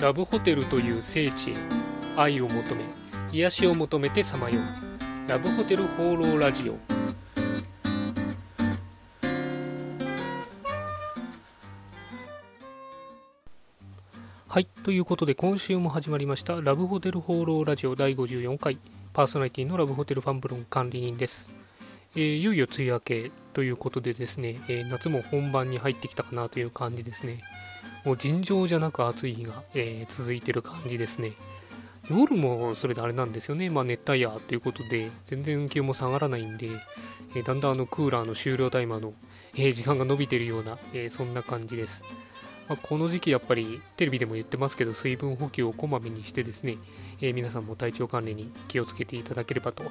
ラブホテルという聖地へ愛を求め癒しを求めてさまよう。ラブホテル放浪ラジオ。はいということで今週も始まりましたラブホテル放浪ラジオ第54回パーソナリティのラブホテルファンブロン管理人です。えー、いよいよ梅雨明けということでですね、えー、夏も本番に入ってきたかなという感じですね。もう尋常じゃなく暑い日が、えー、続いてる感じですね。夜もそれであれなんですよね、まあ、熱帯夜ということで、全然気温も下がらないんで、えだんだんあのクーラーの終了タイマーの、え時間が伸びてるような、えそんな感じです。まあ、この時期やっぱりテレビでも言ってますけど、水分補給をこまめにしてですね、え皆さんも体調管理に気をつけていただければと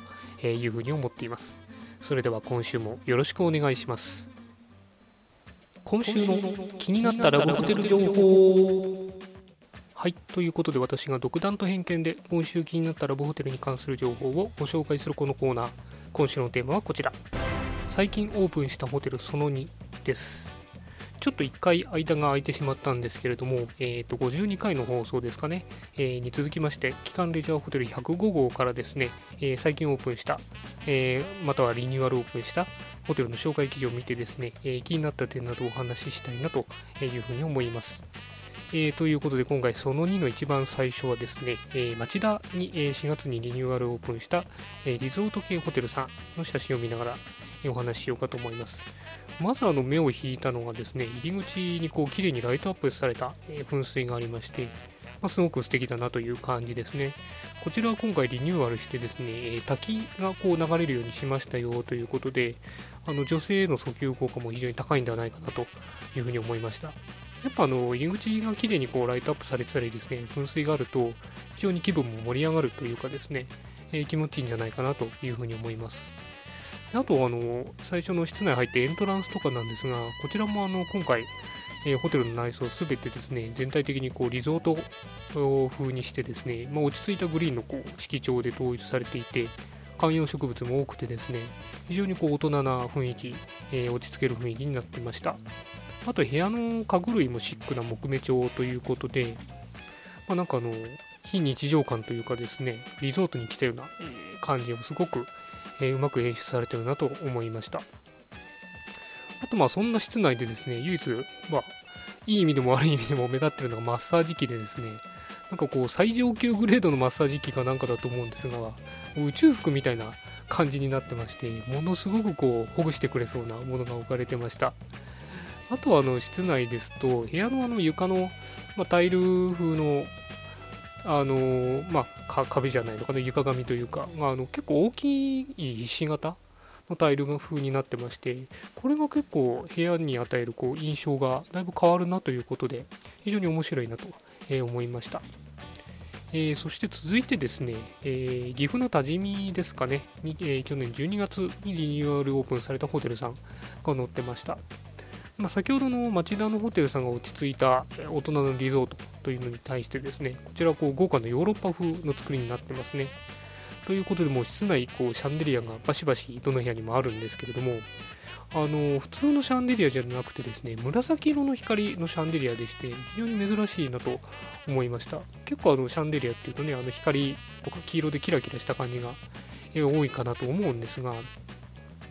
いうふうに思っています。それでは今週もよろしくお願いします今週の気になったラブホテル情報。はいということで私が独断と偏見で今週気になったラブホテルに関する情報をご紹介するこのコーナー。今週のテーマはこちら。最近オープンしたホテルその2です。ちょっと1回間が空いてしまったんですけれども、えー、と52回の放送ですかね、えー、に続きまして、期間レジャーホテル105号からですね、えー、最近オープンした、えまたはリニューアルオープンしたホテルの紹介記事を見てですね、え気になった点などをお話ししたいなというふうに思います。えー、ということで今回その2の一番最初はですね、えー、町田に、えー、4月にリニューアルオープンした、えリゾート系ホテルさんの写真を見ながら、お話ししようかと思います。まずあの目を引いたのがですね、入り口にこう綺麗にライトアップされた、え噴水がありまして、ま、すごく素敵だなという感じですね。こちらは今回リニューアルしてですね、え滝がこう流れるようにしましたよということで、あの女性への訴求効果も非常に高いんではないかなというふうに思いました。やっぱあの入り口が綺麗にこうライトアップされてたりですね、噴水があると非常に気分も盛り上がるというかですね、えー、気持ちいいんじゃないかなというふうに思います。あと、あの、最初の室内入ってエントランスとかなんですが、こちらもあの、今回、えー、ホテルの内装すべてですね、全体的にこうリゾート風にしてですね、まあ、落ち着いたグリーンのこう色調で統一されていて、観葉植物も多くてですね、非常にこう大人な雰囲気、えー、落ち着ける雰囲気になっていました。あと部屋の家具類もシックな木目調ということで、まあ、なんかあの、非日常感というかですね、リゾートに来たような感じをすごくえー、うまく演出されてるなと思いました。あとまあそんな室内でですね、唯一、まあ、いい意味でも悪い意味でも目立ってるのがマッサージ機でですね、なんかこう最上級グレードのマッサージ機かなんかだと思うんですが、宇宙服みたいな感じになってまして、ものすごくこうほぐしてくれそうなものが置かれてました。あとはあの室内ですと、部屋のあの床の、まあ、タイル風のあのまあ、壁じゃないのかな、床紙というか、まあ、あの結構大きいひし形のタイル風になってまして、これが結構部屋に与えるこう印象がだいぶ変わるなということで、非常に面白いなと、え思いました。えー、そして続いてですね、えー、岐阜の多治見ですかねに、えー、去年12月にリニューアルオープンされたホテルさんが載ってました。まあ、先ほどの町田のホテルさんが落ち着いた大人のリゾートというのに対してですね、こちらこう豪華なヨーロッパ風の作りになってますね。ということで、もう室内こうシャンデリアがバシバシどの部屋にもあるんですけれども、あの普通のシャンデリアじゃなくてですね、紫色の光のシャンデリアでして、非常に珍しいなと思いました。結構あのシャンデリアっていうとね、あの光とか黄色でキラキラした感じが多いかなと思うんですが、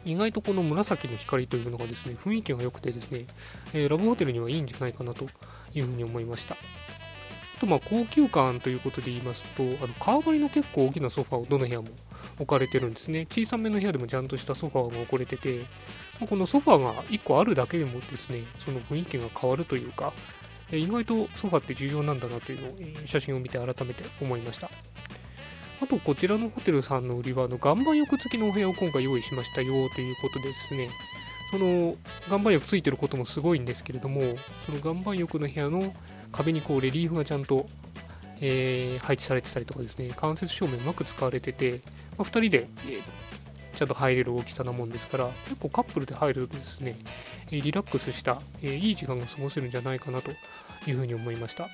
意外とこの紫の光というのがですね、雰囲気が良くてですね、えー、ラブホテルにはいいんじゃないかなというふうに思いました。あと、まあ、高級感ということで言いますと、あの革張りの結構大きなソファーをどの部屋も置かれてるんですね。小さめの部屋でもちゃんとしたソファーが置かれてて、まあ、このソファーが1個あるだけでもですね、その雰囲気が変わるというか、意外とソファーって重要なんだなというのを写真を見て改めて思いました。あと、こちらのホテルさんの売りは、あの岩盤浴付きのお部屋を今回用意しましたよということですね、その岩盤浴ついてることもすごいんですけれども、その岩盤浴の部屋の壁にこうレリーフがちゃんと、えー、配置されてたりとかですね、間接照明うまく使われてて、まあ、2人で、えー、ちゃんと入れる大きさなもんですから、結構カップルで入るとですね、えリラックスした、えいい時間が過ごせるんじゃないかなというふうに思いました。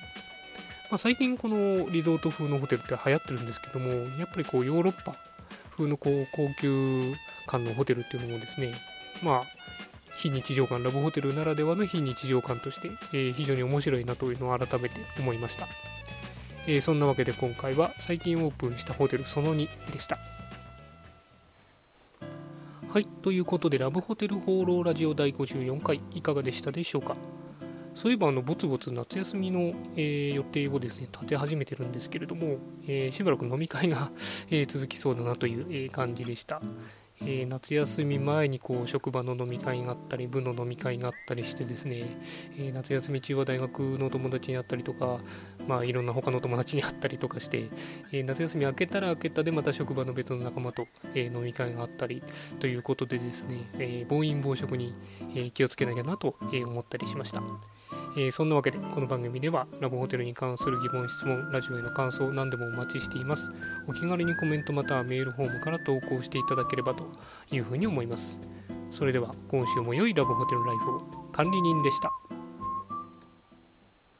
まあ、最近このリゾート風のホテルって流行ってるんですけども、やっぱりこうヨーロッパ風のこう高級感のホテルっていうのもですね、まあ、非日常感ラブホテルならではの非日常感として、えー、非常に面白いなというのを改めて思いました、えー、そんなわけで今回は最近オープンしたホテルその2でした。はいということでラブホテル放浪ラジオ第54回いかがでしたでしょうか？そういえばあのぼつぼつ夏休みの、えー、予定をですね立て始めてるんですけれども、えー、しばらく飲み会が え続きそうだなという、え感じでした。えー、夏休み前にこう職場の飲み会があったり部の飲み会があったりしてですね、えー、夏休み中は大学の友達に会ったりとか、まあ、いろんな他の友達に会ったりとかして、えー、夏休み明けたら明けたでまた職場の別の仲間と、え飲み会があったりということでですね、え暴飲暴食に、え気をつけなきゃなと、え思ったりしました。えー、そんなわけでこの番組ではラブホテルに関する疑問質問ラジオへの感想何でもお待ちしています。お気軽にコメントまたはメールフォームから投稿していただければというふうに思います。それでは今週も良いラブホテルライフを。管理人でした。